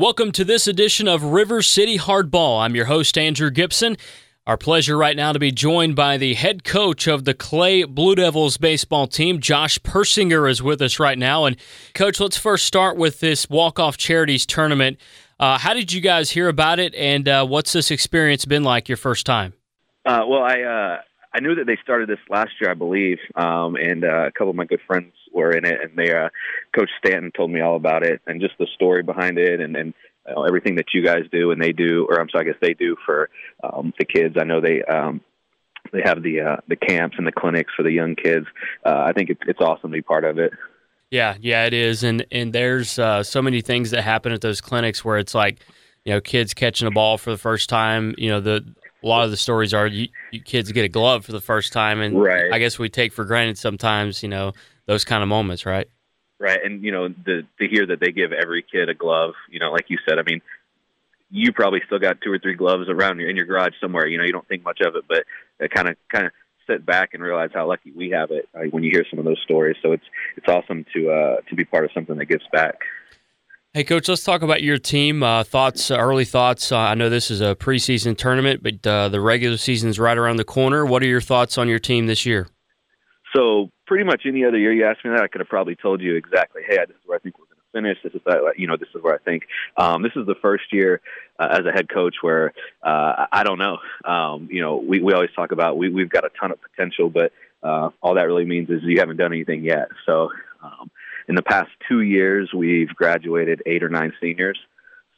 Welcome to this edition of River City Hardball. I'm your host, Andrew Gibson. Our pleasure right now to be joined by the head coach of the Clay Blue Devils baseball team, Josh Persinger, is with us right now. And, Coach, let's first start with this walk off charities tournament. Uh, how did you guys hear about it, and uh, what's this experience been like your first time? Uh, well, I uh, I knew that they started this last year, I believe, um, and uh, a couple of my good friends were in it, and they, uh, Coach Stanton told me all about it and just the story behind it, and and you know, everything that you guys do and they do, or I'm sorry, I guess they do for um, the kids. I know they um, they have the uh, the camps and the clinics for the young kids. Uh, I think it's it's awesome to be part of it. Yeah, yeah, it is, and and there's uh, so many things that happen at those clinics where it's like, you know, kids catching a ball for the first time. You know, the a lot of the stories are you, you kids get a glove for the first time, and right. I guess we take for granted sometimes, you know, those kind of moments, right? Right, and you know, the to hear that they give every kid a glove, you know, like you said, I mean, you probably still got two or three gloves around in your garage somewhere. You know, you don't think much of it, but kind of kind of sit back and realize how lucky we have it when you hear some of those stories. So it's it's awesome to uh, to be part of something that gives back. Hey, coach, let's talk about your team. Uh, thoughts, uh, early thoughts. Uh, I know this is a preseason tournament, but uh, the regular season is right around the corner. What are your thoughts on your team this year? So, pretty much any other year you asked me that, I could have probably told you exactly. Hey, this is where I think we're going to finish. This is that. You know, this is where I think. Um, this is the first year uh, as a head coach where uh, I don't know. Um, you know, we we always talk about we we've got a ton of potential, but uh, all that really means is you haven't done anything yet. So. Um, in the past two years, we've graduated eight or nine seniors.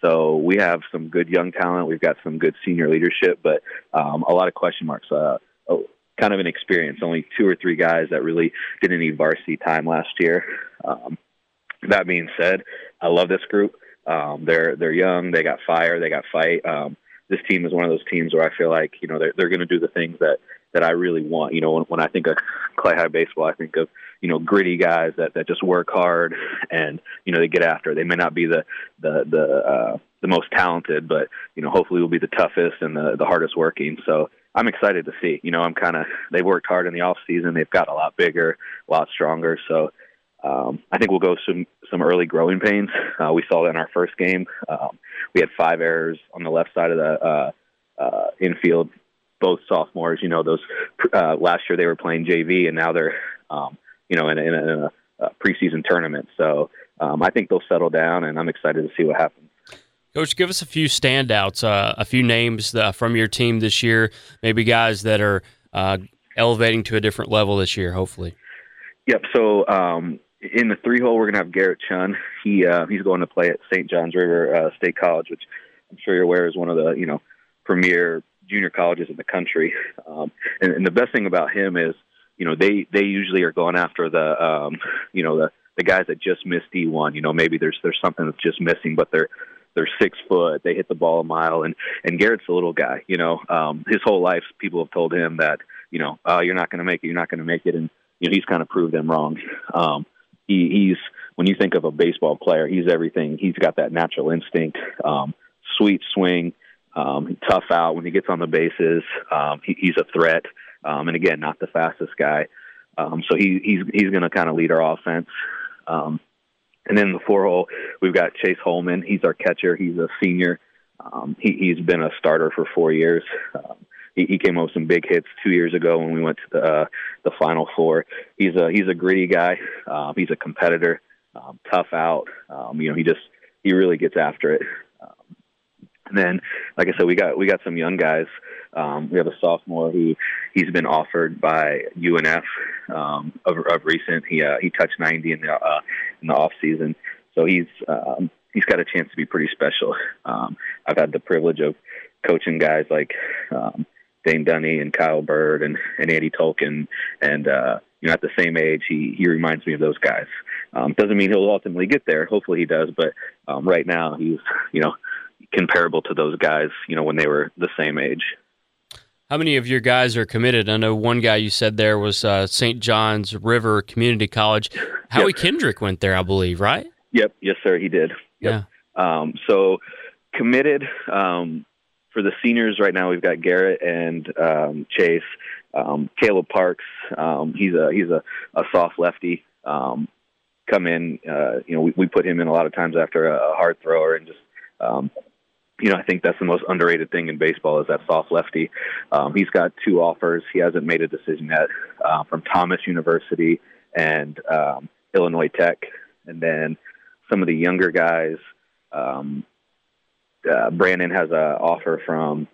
So we have some good young talent. We've got some good senior leadership, but um, a lot of question marks. Uh, kind of an experience. Only two or three guys that really did any varsity time last year. Um, that being said, I love this group. Um, they're they're young. They got fire. They got fight. Um, this team is one of those teams where I feel like you know they're they're going to do the things that that I really want. You know, when, when I think of Clay High baseball, I think of you know gritty guys that that just work hard and you know they get after. They may not be the the the uh, the most talented, but you know hopefully will be the toughest and the the hardest working. So I'm excited to see. You know, I'm kind of they've worked hard in the off season. They've got a lot bigger, a lot stronger. So um, I think we'll go some some early growing pains. Uh, we saw that in our first game. Um, we had five errors on the left side of the uh, uh, infield. Both sophomores, you know, those uh, last year they were playing JV, and now they're um, you know, in, in, a, in a, preseason tournament. So um, I think they'll settle down, and I'm excited to see what happens. Coach, give us a few standouts, uh, a few names uh, from your team this year, maybe guys that are uh, elevating to a different level this year, hopefully. Yep. So um, in the three hole, we're going to have Garrett Chun. He uh, he's going to play at St. John's River uh, State College, which I'm sure you're aware is one of the you know premier junior colleges in the country. Um, and, and the best thing about him is you know they they usually are going after the um you know the the guys that just missed D1 you know maybe there's there's something that's just missing but they're they're six foot they hit the ball a mile and and Garrett's a little guy you know um his whole life people have told him that you know uh you're not going to make it you're not going to make it and you know he's kind of proved them wrong um he he's when you think of a baseball player he's everything he's got that natural instinct um sweet swing um tough out when he gets on the bases um he, he's a threat um, and again, not the fastest guy. Um, so he, he's he's going to kind of lead our offense. Um, and then the four hole, we've got Chase Holman. He's our catcher. He's a senior. Um, he, he's been a starter for four years. Um, he, he came up with some big hits two years ago when we went to the uh, the Final Four. He's a he's a gritty guy. Um, he's a competitor, um, tough out. Um, you know, he just he really gets after it. And then, like I said, we got we got some young guys. Um, we have a sophomore who he's been offered by UNF um, of, of recent. He uh, he touched 90 in the uh, in the off season, so he's um, he's got a chance to be pretty special. Um, I've had the privilege of coaching guys like um, Dane Dunning and Kyle Bird and, and Andy Tolkien, and uh, you know at the same age, he he reminds me of those guys. Um, doesn't mean he'll ultimately get there. Hopefully he does, but um, right now he's you know comparable to those guys. You know when they were the same age. How many of your guys are committed? I know one guy you said there was uh, St. John's River Community College. Howie yep. Kendrick went there, I believe, right? Yep. Yes, sir. He did. Yep. Yeah. Um, so committed um, for the seniors right now. We've got Garrett and um, Chase. Um, Caleb Parks. Um, he's a he's a, a soft lefty. Um, come in. Uh, you know, we, we put him in a lot of times after a, hard thrower and just Um, you know, I think that's the most underrated thing in baseball is that soft lefty. Um, he's got two offers. He hasn't made a decision yet uh, from Thomas University and um, Illinois Tech, and then some of the younger guys. Um, uh, Brandon has an offer from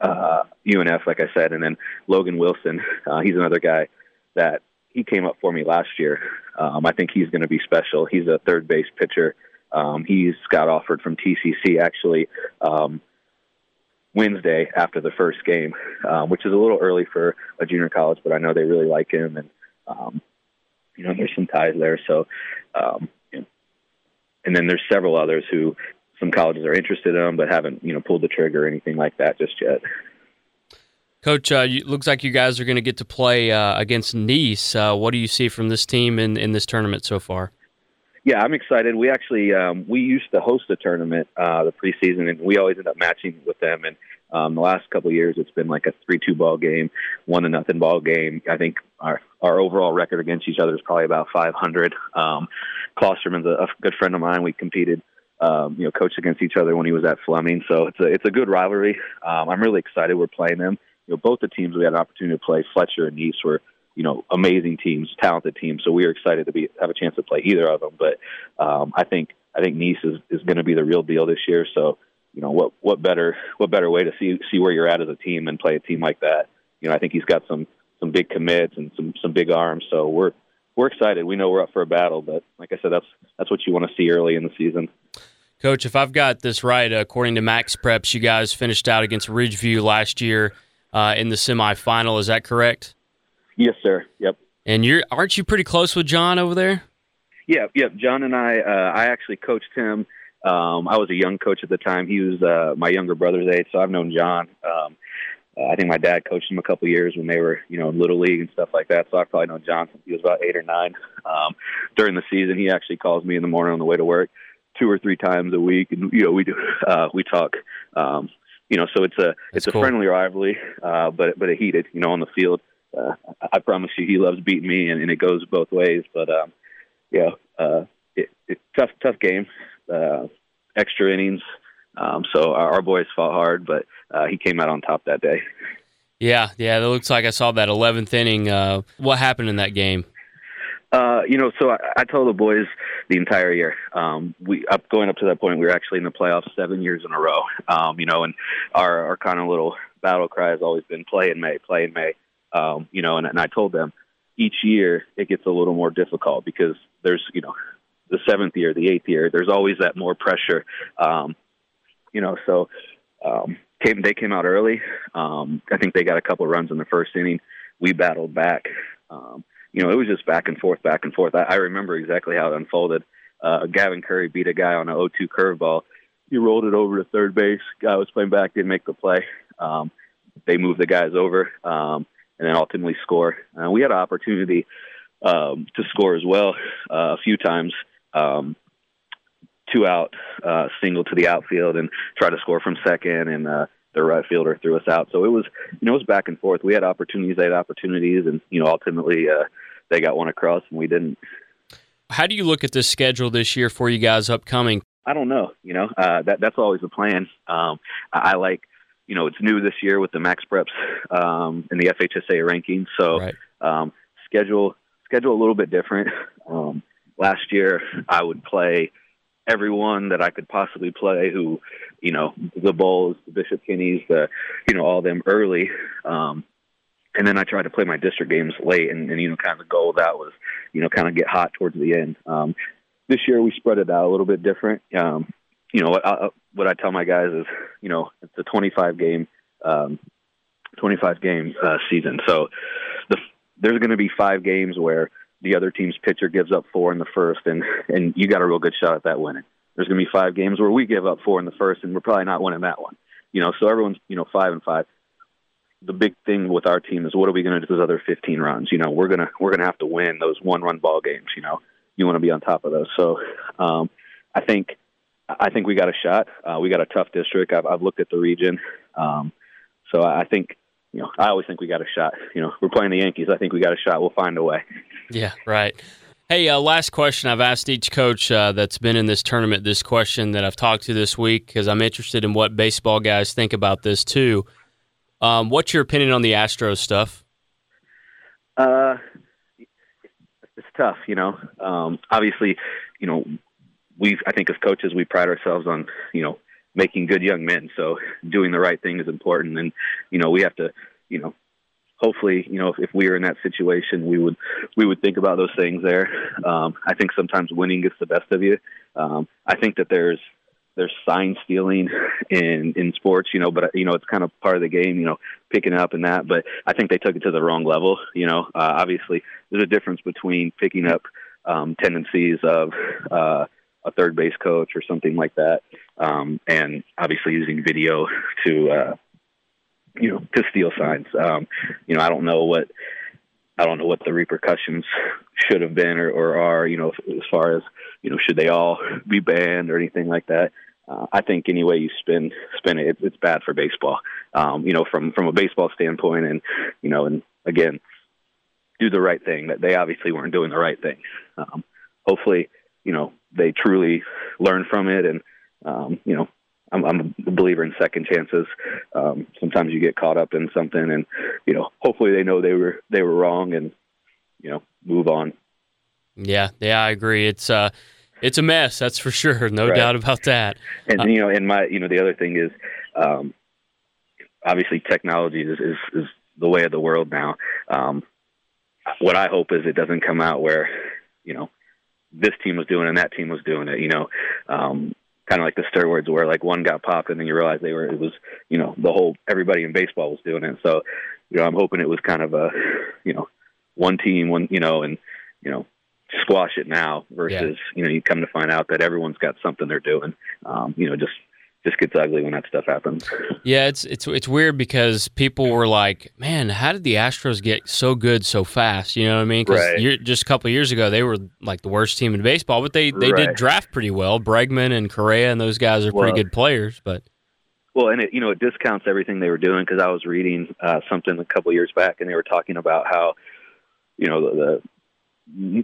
uh, UNF, like I said, and then Logan Wilson. Uh, he's another guy that he came up for me last year. Um, I think he's going to be special. He's a third base pitcher. Um, he's got offered from TCC actually um, Wednesday after the first game, um, which is a little early for a junior college, but I know they really like him, and um, you know there's some ties there. So, um, and then there's several others who some colleges are interested in them, but haven't you know pulled the trigger or anything like that just yet. Coach, uh, you, looks like you guys are going to get to play uh, against Nease. Uh, what do you see from this team in, in this tournament so far? Yeah, I'm excited. We actually um, we used to host a tournament uh, the preseason, and we always end up matching with them. And um, the last couple of years, it's been like a three-two ball game, one to nothing ball game. I think our our overall record against each other is probably about 500. Um, Klosterman's a, a good friend of mine. We competed um, you know, coached against each other when he was at Fleming. So it's a it's a good rivalry. Um, I'm really excited we're playing them. You know, both the teams we had an opportunity to play, Fletcher and Nease, were you know amazing teams, talented teams. So we are excited to be have a chance to play either of them. But um, I think I think Nease is is going to be the real deal this year. So you know what what better what better way to see see where you're at as a team and play a team like that. You know, I think he's got some some big commits and some some big arms. So we're we're excited. We know we're up for a battle, but like I said, that's that's what you want to see early in the season. Coach, if I've got this right, according to Max Preps, you guys finished out against Ridgeview last year uh, in the semifinal. Is that correct? Yes, sir. Yep. And you're aren't you pretty close with John over there? Yeah, yep. John and I, uh, I actually coached him. Um, I was a young coach at the time. He was uh, my younger brother's age, so I've known John. Um, uh, I think my dad coached him a couple years when they were, you know, in little league and stuff like that. So I've probably known John since he was about eight or nine. Um, during the season, he actually calls me in the morning on the way to work two or three times a week, and you know we do uh, we talk. Um, you know, so it's a That's it's a cool. friendly rivalry, uh, but but a heated. You know, on the field, uh, I promise you, he loves beating me, and, and it goes both ways. But um, yeah, uh, it, it, tough tough game, uh, extra innings. Um, so our, our boys fought hard, but uh, he came out on top that day. Yeah, yeah, it looks like I saw that 11th inning. Uh, what happened in that game? Uh, you know, so I, I told the boys the entire year. Um, we up going up to that point, we were actually in the playoffs seven years in a row. Um, you know, and our our kind of little battle cry has always been play in May, play in May. Um, you know, and, and I told them each year it gets a little more difficult because there's you know the seventh year, the eighth year, there's always that more pressure. Um, you know, so um, came they came out early. Um, I think they got a couple runs in the first inning. We battled back. Um, you know, it was just back and forth, back and forth. I, I remember exactly how it unfolded. Uh, Gavin Curry beat a guy on an 0-2 curveball. He rolled it over to third base. Guy was playing back, didn't make the play. Um, they moved the guys over, um, and then ultimately score. Uh, we had an opportunity um, to score as well uh, a few times. Um, two out, uh, single to the outfield, and try to score from second, and uh, the right fielder threw us out. So it was, you know, it was back and forth. We had opportunities, they had opportunities, and you know, ultimately uh, they got one across, and we didn't. How do you look at this schedule this year for you guys upcoming? I don't know. You know, uh, that that's always the plan. Um, I, I like, you know, it's new this year with the Max Preps um, and the FHSA ranking. So right. um, schedule schedule a little bit different. Um, last year, I would play everyone that I could possibly play who, you know, the Bolles, the Bishop Kennys, the, you know, all them early. Um, and then I tried to play my district games late and, and, you know, kind of the goal of that was, you know, kind of get hot towards the end. Um, this year we spread it out a little bit different. Um, you know, I, what I tell my guys is, you know, it's a 25 game, um, 25 game uh, season. So the, there's going to be five games where the other team's pitcher gives up four in the first, and and you got a real good shot at that winning. There's going to be five games where we give up four in the first, and we're probably not winning that one. You know, so everyone's you know five and five. The big thing with our team is what are we going to do those other 15 runs? You know, we're gonna we're gonna have to win those one run ball games. You know, you want to be on top of those. So, um, I think I think we got a shot. Uh, we got a tough district. I've, I've looked at the region, um, so I think you know, I always think we got a shot. You know, we're playing the Yankees. I think we got a shot. We'll find a way. Yeah, right. Hey, uh, last question. I've asked each coach uh, that's been in this tournament this question that I've talked to this week because I'm interested in what baseball guys think about this too. Um, what's your opinion on the Astros stuff? Uh, it's tough, you know. Um, obviously, you know, we I think as coaches we pride ourselves on you know making good young men. So doing the right thing is important, and you know we have to you know hopefully, you know, if, if we were in that situation, we would we would think about those things there. Um, I think sometimes winning gets the best of you. Um, I think that there's there's sign stealing in in sports, you know, but you know it's kind of part of the game, you know, picking up and that. But I think they took it to the wrong level. You know, uh, obviously there's a difference between picking up um, tendencies of uh, a third base coach or something like that, um, and obviously using video to uh, you know, to steal signs. Um, you know, I don't know what I don't know what the repercussions should have been or, or are. You know, as far as you know, should they all be banned or anything like that? Uh, I think any way you spin spin it, it's, it's bad for baseball. Um, you know, from from a baseball standpoint, and you know, and again, do the right thing. That they obviously weren't doing the right thing. Um, hopefully, you know, they truly learn from it, and um, you know, I'm, I'm a believer in second chances. Um, sometimes you get caught up in something, and you know, hopefully they know they were they were wrong, and you know, move on. Yeah, yeah, I agree. It's uh, it's a mess, that's for sure. No right. doubt about that. And uh, you know, and my you know, the other thing is, um, obviously, technology is, is is the way of the world now. Um, what I hope is it doesn't come out where, you know, this team was doing it and that team was doing it. You know, um, kind of like the steroids where like one got popped and then you realize they were it was you know the whole everybody in baseball was doing it so you know i'm hoping it was kind of a you know one team one you know and you know squash it now versus yeah. you know you come to find out that everyone's got something they're doing um you know just just gets ugly when that stuff happens. Yeah, it's it's it's weird because people were like, "Man, how did the Astros get so good so fast?" You know what I mean? Because right. just a couple years ago, they were like the worst team in baseball, but they they right. did draft pretty well. Bregman and Correa and those guys are pretty good players, but. Well, and it you know it discounts everything they were doing because I was reading uh, something a couple years back, and they were talking about how, you know, the,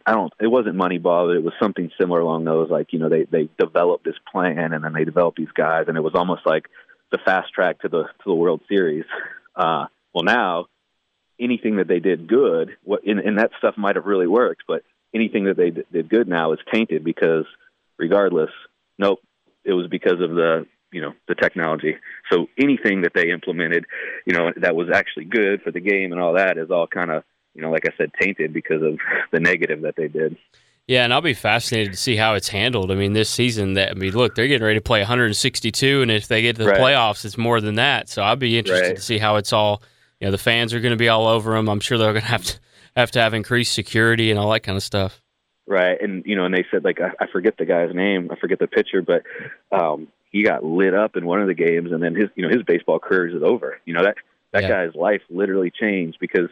I don't. It wasn't Moneyball, it was something similar along those. Like you know, they they developed this plan, and then they developed these guys, and it was almost like the fast track to the to the World Series. Uh, well, now anything that they did good, what and, and that stuff might have really worked, but anything that they did good now is tainted because, regardless, nope, it was because of the you know the technology. So anything that they implemented, you know, that was actually good for the game and all that is all kind of you know, like I said, tainted because of the negative that they did. Yeah, and I'll be fascinated to see how it's handled. I mean, this season, that I mean, look, they're getting ready to play 162, and if they get to the right. playoffs, it's more than that. So I'd be interested right. to see how it's all. You know, the fans are going to be all over them. I'm sure they're going to have to have to have increased security and all that kind of stuff. Right, and you know, and they said like I, I forget the guy's name, I forget the pitcher, but um, he got lit up in one of the games, and then his you know his baseball career is over. You know that that yeah. guy's life literally changed because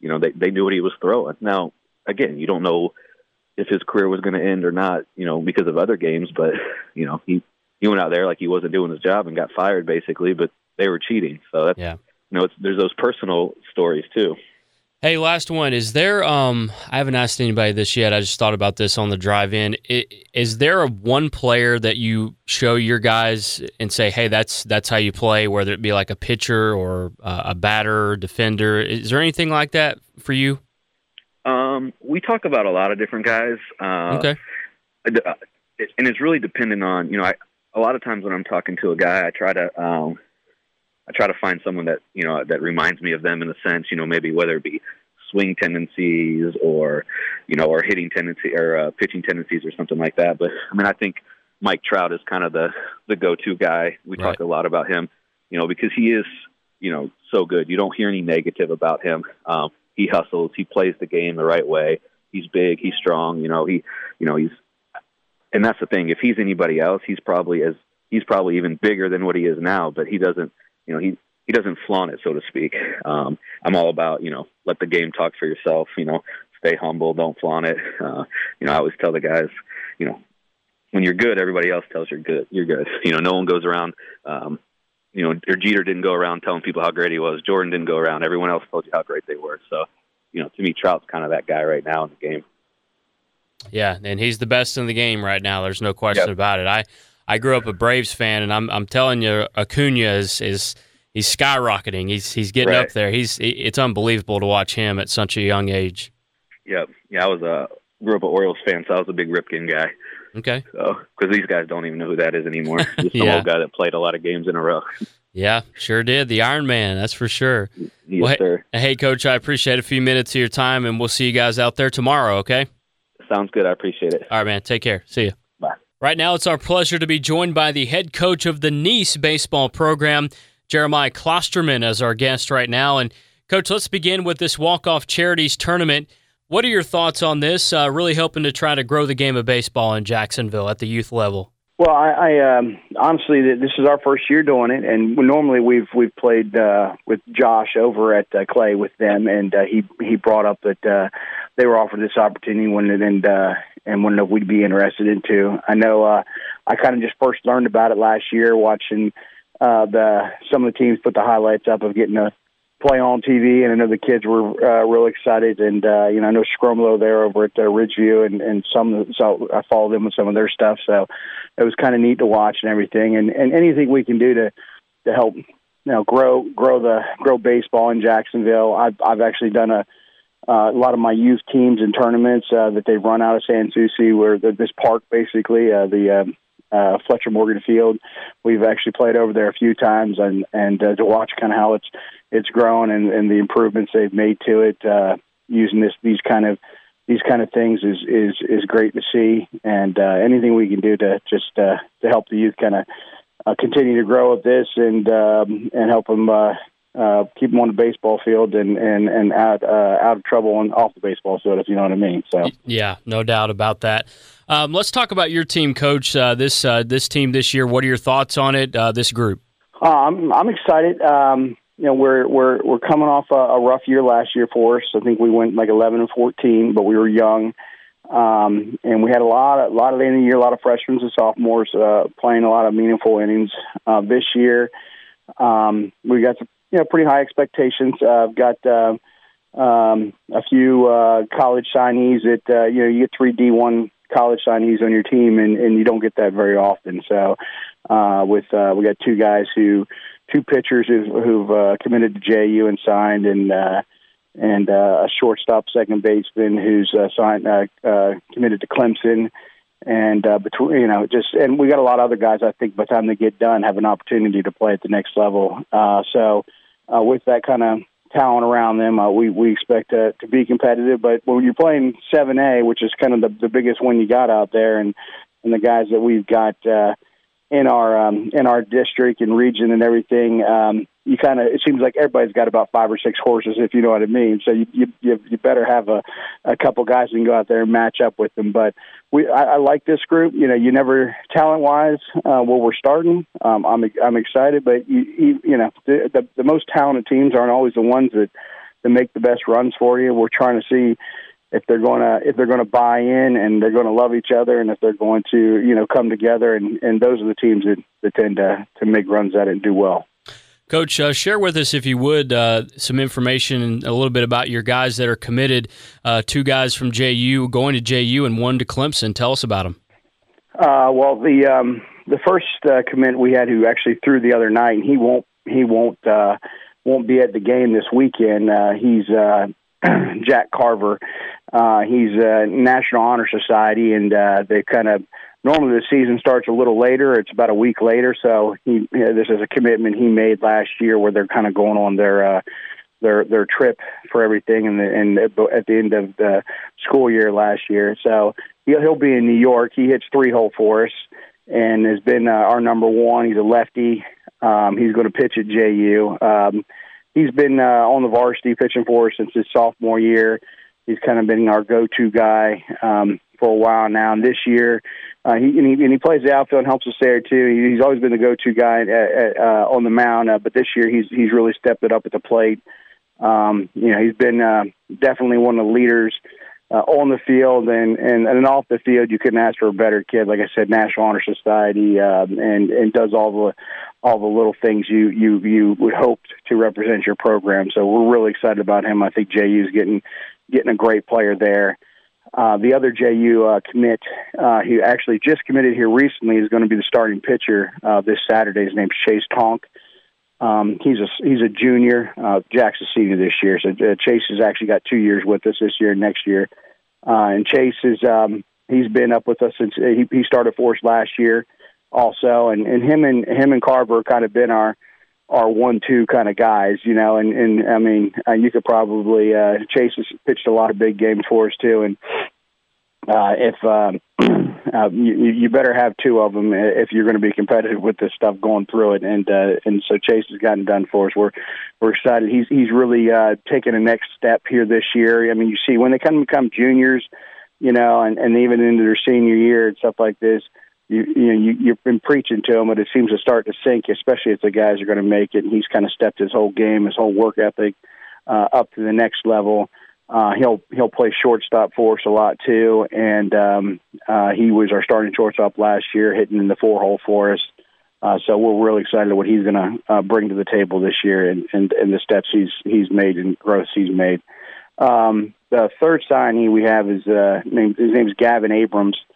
you know, they they knew what he was throwing. Now, again, you don't know if his career was going to end or not, you know, because of other games. But you know, he he went out there like he wasn't doing his job and got fired basically. But they were cheating, so that's yeah. You know, it's, there's those personal stories too. Hey, last one. Is there? Um, I haven't asked anybody this yet. I just thought about this on the drive in. Is there a one player that you show your guys and say, "Hey, that's that's how you play," whether it be like a pitcher or uh, a batter, or defender? Is there anything like that for you? Um, we talk about a lot of different guys. Uh, okay. Uh, and it's really dependent on you know. I, a lot of times when I'm talking to a guy, I try to um, I try to find someone that you know that reminds me of them in a sense. You know, maybe whether it be swing tendencies or you know or hitting tendency or uh, pitching tendencies or something like that. But I mean, I think Mike Trout is kind of the the go-to guy. We right. talk a lot about him, you know, because he is you know so good. You don't hear any negative about him. Um, he hustles. He plays the game the right way. He's big. He's strong. You know, he you know he's and that's the thing. If he's anybody else, he's probably as he's probably even bigger than what he is now. But he doesn't you know, he he doesn't flaunt it, so to speak. Um, I'm all about you know, let the game talk for yourself. You know, stay humble, don't flaunt it. Uh, you know, I always tell the guys, you know, when you're good, everybody else tells you're good. You're good. You know, no one goes around. Um, you know, or Jeter didn't go around telling people how great he was. Jordan didn't go around. Everyone else told you how great they were. So, you know, to me, Trout's kind of that guy right now in the game. Yeah, and he's the best in the game right now. There's no question yep. about it. I I grew up a Braves fan, and I'm I'm telling you, Acuna is is he's skyrocketing. He's he's getting right. up there. He's it's unbelievable to watch him at such a young age. Yep. Yeah, I was a grew up an Orioles fan, so I was a big Ripken guy. Okay. So because these guys don't even know who that is anymore. Just some yeah. old guy that played a lot of games in a row. Yeah, sure did. The Iron Man, that's for sure. Yes, well, sir. Hey, hey, Coach, I appreciate a few minutes of your time, and we'll see you guys out there tomorrow, okay? Sounds good. I appreciate it. All right, man. Take care. See you. Right now, it's our pleasure to be joined by the head coach of the Nease baseball program, Jeremiah Klosterman, as our guest right now. And, Coach, let's begin with this walk-off charities tournament. What are your thoughts on this? Uh, really hoping to try to grow the game of baseball in Jacksonville at the youth level. Well, I, I um, honestly, this is our first year doing it, and normally we've we've played uh, with Josh over at uh, Clay with them, and uh, he he brought up that uh, they were offered this opportunity when and uh, and wondered if we'd be interested in too. I know uh, I kind of just first learned about it last year watching uh, the some of the teams put the highlights up of getting a play on TV, and I know the kids were uh, real excited. And uh, you know, I know Scrumlow there over at uh, Ridgeview, and and some so I followed them with some of their stuff. So it was kind of neat to watch and everything. And and anything we can do to to help you know grow grow the grow baseball in Jacksonville. I've I've actually done a uh, a lot of my youth teams and tournaments uh, that they run out of Sans Souci, where the, this park basically uh, the um, uh, Fletcher Morgan Field. We've actually played over there a few times, and and uh, to watch kind of how it's it's grown and, and the improvements they've made to it uh, using this these kind of these kind of things is is is great to see. And uh, anything we can do to just uh, to help the youth kind of uh, continue to grow with this and um, and help them. Uh, uh, keep them on the baseball field and and and out uh, out of trouble and off the baseball field, if you know what I mean. So yeah, no doubt about that. Um, let's talk about your team, Coach. Uh, this uh, this team this year. What are your thoughts on it? Uh, this group. Uh, I'm I'm excited. Um, you know, we're we're we're coming off a, a rough year last year for us. I think we went like 11 and 14, but we were young, um, and we had a lot of a lot of the end of the year, a lot of freshmen and sophomores uh, playing a lot of meaningful innings. Uh, this year, um, we got some you know pretty high expectations. Uh, I've got. Uh, um, a few uh, college signees that uh, you know you get three D1 college signees on your team, and, and you don't get that very often. So, uh, with uh, we got two guys who two pitchers who've, who've uh, committed to JU and signed, and uh, and uh, a shortstop, second baseman who's uh, signed uh, uh, committed to Clemson. And uh, between you know, just and we got a lot of other guys. I think by the time they get done, have an opportunity to play at the next level. Uh, so, uh, with that kind of talent around them, uh, we we expect to, to be competitive. But when you're playing 7A, which is kind of the, the biggest one you got out there, and and the guys that we've got. Uh, in our um, in our district and region and everything, um, you kind of it seems like everybody's got about five or six horses, if you know what I mean. So you you you better have a a couple guys can go out there and match up with them. But we I, I like this group. You know, you never talent wise uh, where we're starting. Um, I'm I'm excited, but you you, you know the, the the most talented teams aren't always the ones that that make the best runs for you. We're trying to see if they're going to if they're going to buy in and they're going to love each other and if they're going to you know come together and and those are the teams that, that tend to to make runs at it and do well. Coach, uh, share with us, if you would, uh, some information a little bit about your guys that are committed. Uh, two guys from JU going to JU and one to Clemson. Tell us about them. Uh, well, the um, the first uh, commit we had, who actually threw the other night, and he won't he won't uh, won't be at the game this weekend. he's Jack Carver. He's a National Honor Society, and they kind of normally the season starts a little later. It's about a week later. So he, you know, this is a commitment he made last year, where they're kind of going on their uh, their their trip for everything, and and at the end of the school year last year. So he'll he'll be in New York. He hits three hole for us, and has been uh, our number one. He's a lefty. Um, he's going to pitch at JU. Um, he's been uh, on the varsity pitching for us since his sophomore year. He's kind of been our go-to guy um, for a while now. And this year, uh, he, and he and he plays the outfield and helps us there too. He's always been the go-to guy at, at, uh, on the mound, uh, but this year he's he's really stepped it up at the plate. Um, you know, he's been uh, definitely one of the leaders uh, on the field and, and and off the field. You couldn't ask for a better kid. Like I said, National Honor Society, um, and and does all the all the little things you you you would hope to represent your program. So we're really excited about him. I think JU's getting getting a great player there. Uh, the other JU uh, commit, uh, he actually just committed here recently, is going to be the starting pitcher uh, this Saturday. His name's Chase Tonk. Um, he's a he's a junior. Uh, Jack's a senior this year, so uh, Chase has actually got two years with us this year and next year. Uh, and Chase is um, he's been up with us since uh, he, he started for us last year, also. And, and him and him and Carver kind of been our our one-two kind of guys, you know. And and I mean, uh, you could probably uh, Chase has pitched a lot of big games for us too, and uh, if um, uh, you, you better have two of them if you're going to be competitive with this stuff going through it. And uh, and so Chase has gotten done for us. We're we're excited. He's he's really uh, taken a next step here this year. I mean, you see when they come become juniors, you know, and and even into their senior year and stuff like this. You you know you, you've been preaching to him, but it seems to start to sink, especially if the guys are going to make it. And he's kind of stepped his whole game, his whole work ethic uh, up to the next level. Uh, he'll he'll play shortstop for us a lot too, and um, uh, he was our starting shortstop last year, hitting in the four hole for us. Uh, so we're really excited what he's going to uh, bring to the table this year, and, and and the steps he's he's made and growth he's made. Um, the third signee we have is uh, name, his name's Gavin Abrams. Uh,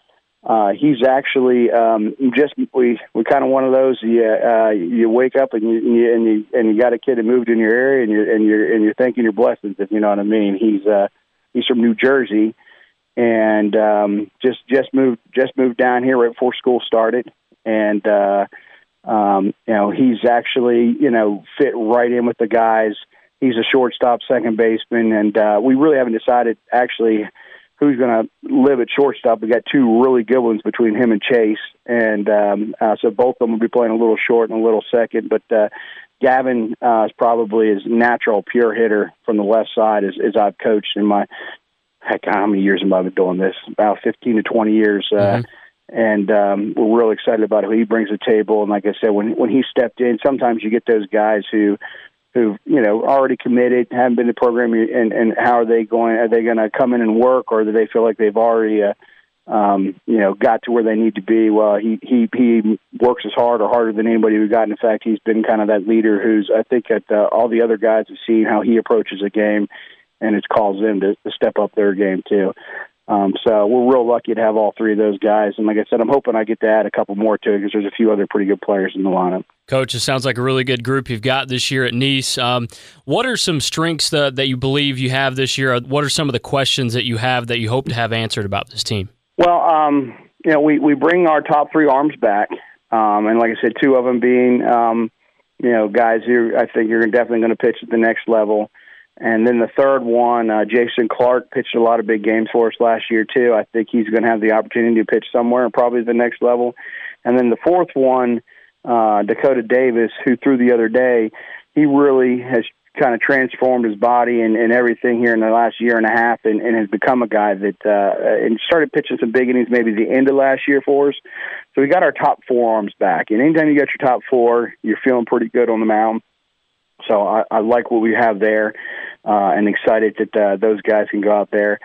he's actually um, just we we kind of one of those you uh, you wake up and you, and you and you and you got a kid that moved in your area and you're and you're and you're thanking your blessings if you know what I mean. He's uh, he's from New Jersey and um, just just moved just moved down here right before school started and uh, um, you know he's actually you know fit right in with the guys. He's a shortstop, second baseman, and uh, we really haven't decided actually who's going to live at shortstop. We got two really good ones between him and Chase, and um, uh, so both of them will be playing a little short and a little second. But uh, Gavin uh, is probably his natural pure hitter from the left side, as, as I've coached in my heck, how many years have I been doing this? About fifteen to twenty years. Uh, mm-hmm. And um, we're really excited about who he brings to the table. And like I said, when when he stepped in, sometimes you get those guys who who've you know already committed, haven't been to program, and and how are they going? Are they going to come in and work, or do they feel like they've already uh, um, you know got to where they need to be? Well, he he he works as hard or harder than anybody we've got. In fact, he's been kind of that leader who's I think that uh, all the other guys have seen how he approaches a game, and it's caused them to step up their game too. Um, so we're real lucky to have all three of those guys. And like I said, I'm hoping I get to add a couple more to it because there's a few other pretty good players in the lineup. Coach, it sounds like a really good group you've got this year at Nease. Um, what are some strengths that, that you believe you have this year? What are some of the questions that you have that you hope to have answered about this team? Well, um, you know, we, we bring our top three arms back. Um, and like I said, two of them being, um, you know, guys who I think you're definitely going to pitch at the next level. And then the third one, uh, Jason Clark pitched a lot of big games for us last year too. I think he's going to have the opportunity to pitch somewhere and probably the next level. And then the fourth one, uh, Dakota Davis, who threw the other day, he really has kind of transformed his body and, and everything here in the last year and a half, and, and has become a guy that uh, and started pitching some big innings maybe the end of last year for us. So we got our top four arms back, and anytime you got your top four, you're feeling pretty good on the mound. So I, I like what we have there, uh, and excited that uh, those guys can go out there.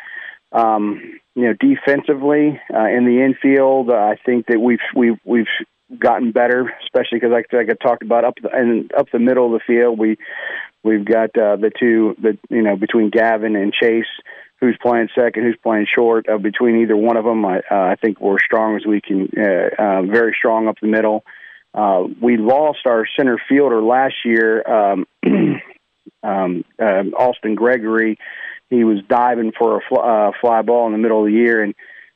Um, you know, defensively uh, in the infield, uh, I think that we've we've we've gotten better, especially because like, like I talked about up the and up the middle of the field, we we've got uh, the two the you know between Gavin and Chase, who's playing second, who's playing short. Uh, between either one of them, I, uh, I think we're strong as we can, uh, uh, very strong up the middle. Uh, we lost our center fielder last year, um, um, uh, Austin Gregory. He was diving for a fly, uh, fly ball in the middle of the year and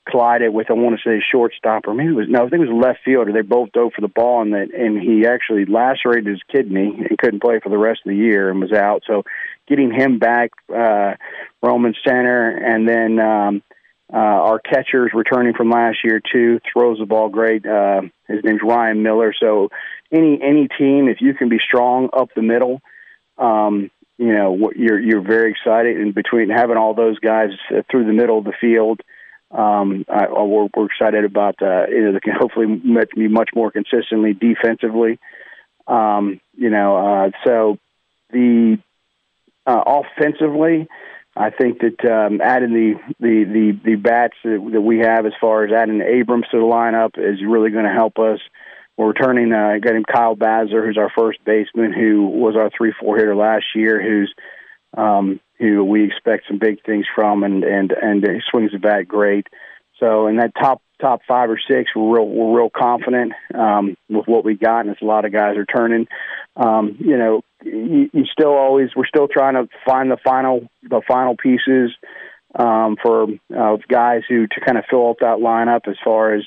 collided with I want to say shortstop or maybe it was no I think it was left fielder. They both dove for the ball and that and he actually lacerated his kidney and couldn't play for the rest of the year and was out. So getting him back, uh, Roman center, and then um, uh, our catcher's returning from last year too. Throws the ball great. Uh, his name's Ryan Miller. So any any team, if you can be strong up the middle, um, you know you're you're very excited. And between having all those guys uh, through the middle of the field, um, I, we're, we're excited about uh, you know they can hopefully be much more consistently defensively. Um, you know, uh, so the uh, offensively. I think that um, adding the, the, the, the bats that, that we have as far as adding Abrams to the lineup is really going to help us. We're returning uh, getting Kyle Bazzer, who's our first baseman, who was our three four hitter last year, who's um, who we expect some big things from, and and and he swings the bat great. So in that top top five or six, we're real we're real confident um, with what we got, and it's a lot of guys are turning. Um, you know, you, you still always we're still trying to find the final the final pieces um, for uh, guys who to kind of fill out that lineup as far as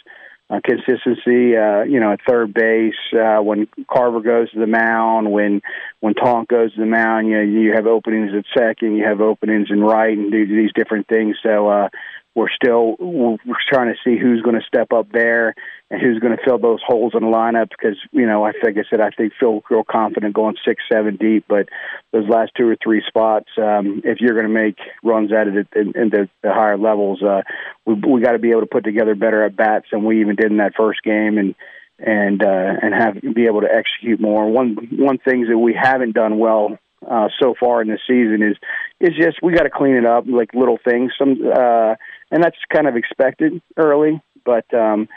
uh, consistency. Uh, you know, at third base, uh, when Carver goes to the mound, when when Tonk goes to the mound, you know, you have openings at second, you have openings in right, and do these different things. So uh, we're still we're trying to see who's going to step up there and who's going to fill those holes in the lineup because you know I think I said I think feel real confident going six seven deep, but those last two or three spots, um, if you're going to make runs at it in, in the, the higher levels, uh, we we got to be able to put together better at bats than we even did in that first game and and uh, and have be able to execute more. One one things that we haven't done well uh, so far in the season is is just we got to clean it up, like little things. Some uh, and that's kind of expected early, but. Um,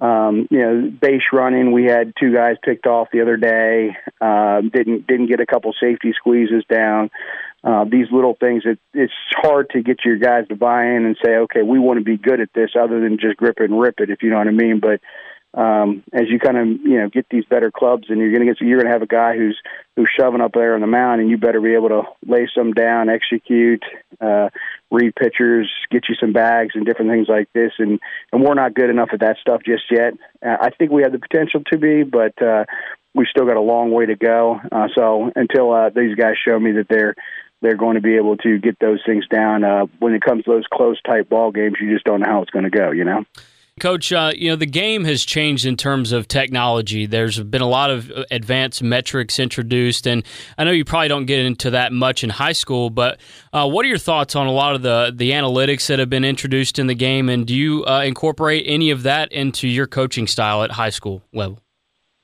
um, you know, base running. We had two guys picked off the other day. Uh, didn't didn't get a couple safety squeezes down. Uh, these little things. It, it's hard to get your guys to buy in and say, okay, we want to be good at this, other than just grip it and rip it, if you know what I mean. But um, as you kind of you know get these better clubs, and you're going to get you're going to have a guy who's who's shoving up there on the mound, and you better be able to lay some down, execute, uh, read pitchers, get you some bags, and different things like this. And and we're not good enough at that stuff just yet. Uh, I think we have the potential to be, but uh, we've still got a long way to go. Uh, so until uh, these guys show me that they're they're going to be able to get those things down. Uh, when it comes to those close type ball games, you just don't know how it's going to go. You know. Coach, uh, you know, the game has changed in terms of technology. There's been a lot of advanced metrics introduced, and I know you probably don't get into that much in high school, but uh, what are your thoughts on a lot of the, the analytics that have been introduced in the game, and do you uh, incorporate any of that into your coaching style at high school level?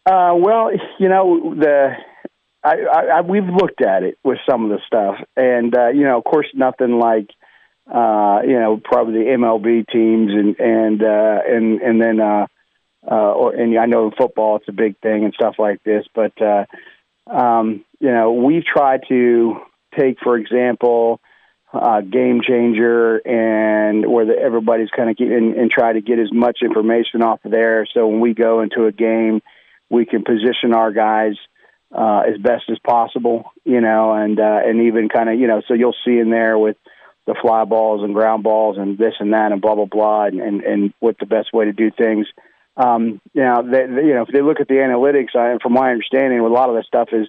Uh, well, you know, the I, I, I, we've looked at it with some of the stuff, and, uh, you know, of course, nothing like – uh, you know, probably the MLB teams and and uh, and and then uh, uh, or and I know in football it's a big thing and stuff like this, but uh, um, you know, we've tried to take, for example, uh, game changer and where the, everybody's kind of and, and try to get as much information off of there. So when we go into a game, we can position our guys uh, as best as possible, you know, and uh, and even kind of you know, so you'll see in there with the fly balls and ground balls and this and that and blah blah blah and and, and what the best way to do things. Um, you know, they, they, you know, if they look at the analytics, I, from my understanding, a lot of that stuff is,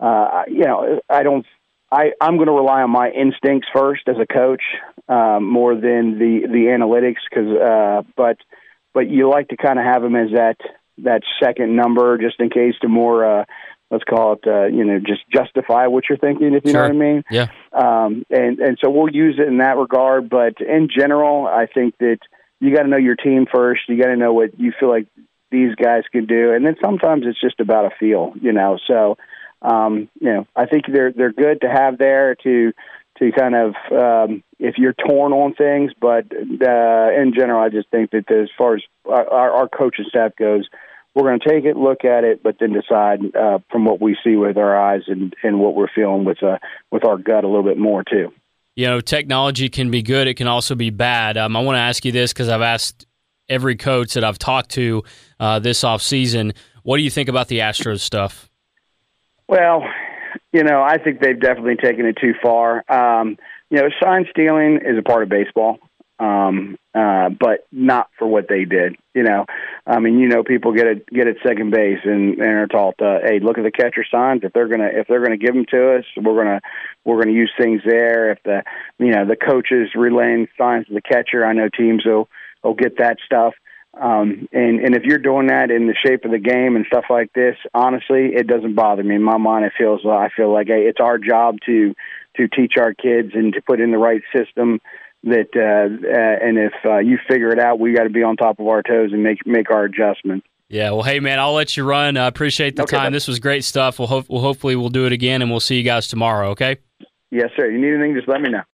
uh, you know, I don't. I, I'm going to rely on my instincts first as a coach um, more than the the analytics because uh, but but you like to kind of have them as that that second number just in case to more uh, let's call it, uh, you know, just justify what you're thinking, if you sure. know what I mean. Yeah. Um, and and so we'll use it in that regard. But in general, I think that you got to know your team first. You got to know what you feel like these guys can do, and then sometimes it's just about a feel, you know. So, um, you know, I think they're they're good to have there to to kind of um, if you're torn on things. But uh, in general, I just think that as far as our, our coaching staff goes we're going to take it, look at it, but then decide uh, from what we see with our eyes and, and what we're feeling with uh, with our gut a little bit more too. You know, technology can be good; it can also be bad. Um, I want to ask you this because I've asked every coach that I've talked to uh, this off season. What do you think about the Astros stuff? Well, you know, I think they've definitely taken it too far. Um, you know, sign stealing is a part of baseball um, uh, but not for what they did. You know, I mean, you know, people get it get at second base and, and are taught, uh, hey, look at the catcher signs. If they're gonna if they're gonna give them to us, we're gonna we're gonna use things there. If the you know the coaches relaying signs to the catcher, I know teams will will get that stuff. Um, and and if you're doing that in the shape of the game and stuff like this, honestly, it doesn't bother me. In my mind, it feels I feel like hey, it's our job to to teach our kids and to put in the right system that uh, uh, and if uh, you figure it out, we got to be on top of our toes and make make our adjustments. Yeah, well, hey man, I'll let you run. I appreciate the okay, time. This was great stuff. We'll, ho- we'll hopefully we'll do it again, and we'll see you guys tomorrow. Okay. Yes, sir. You need anything, just let me know.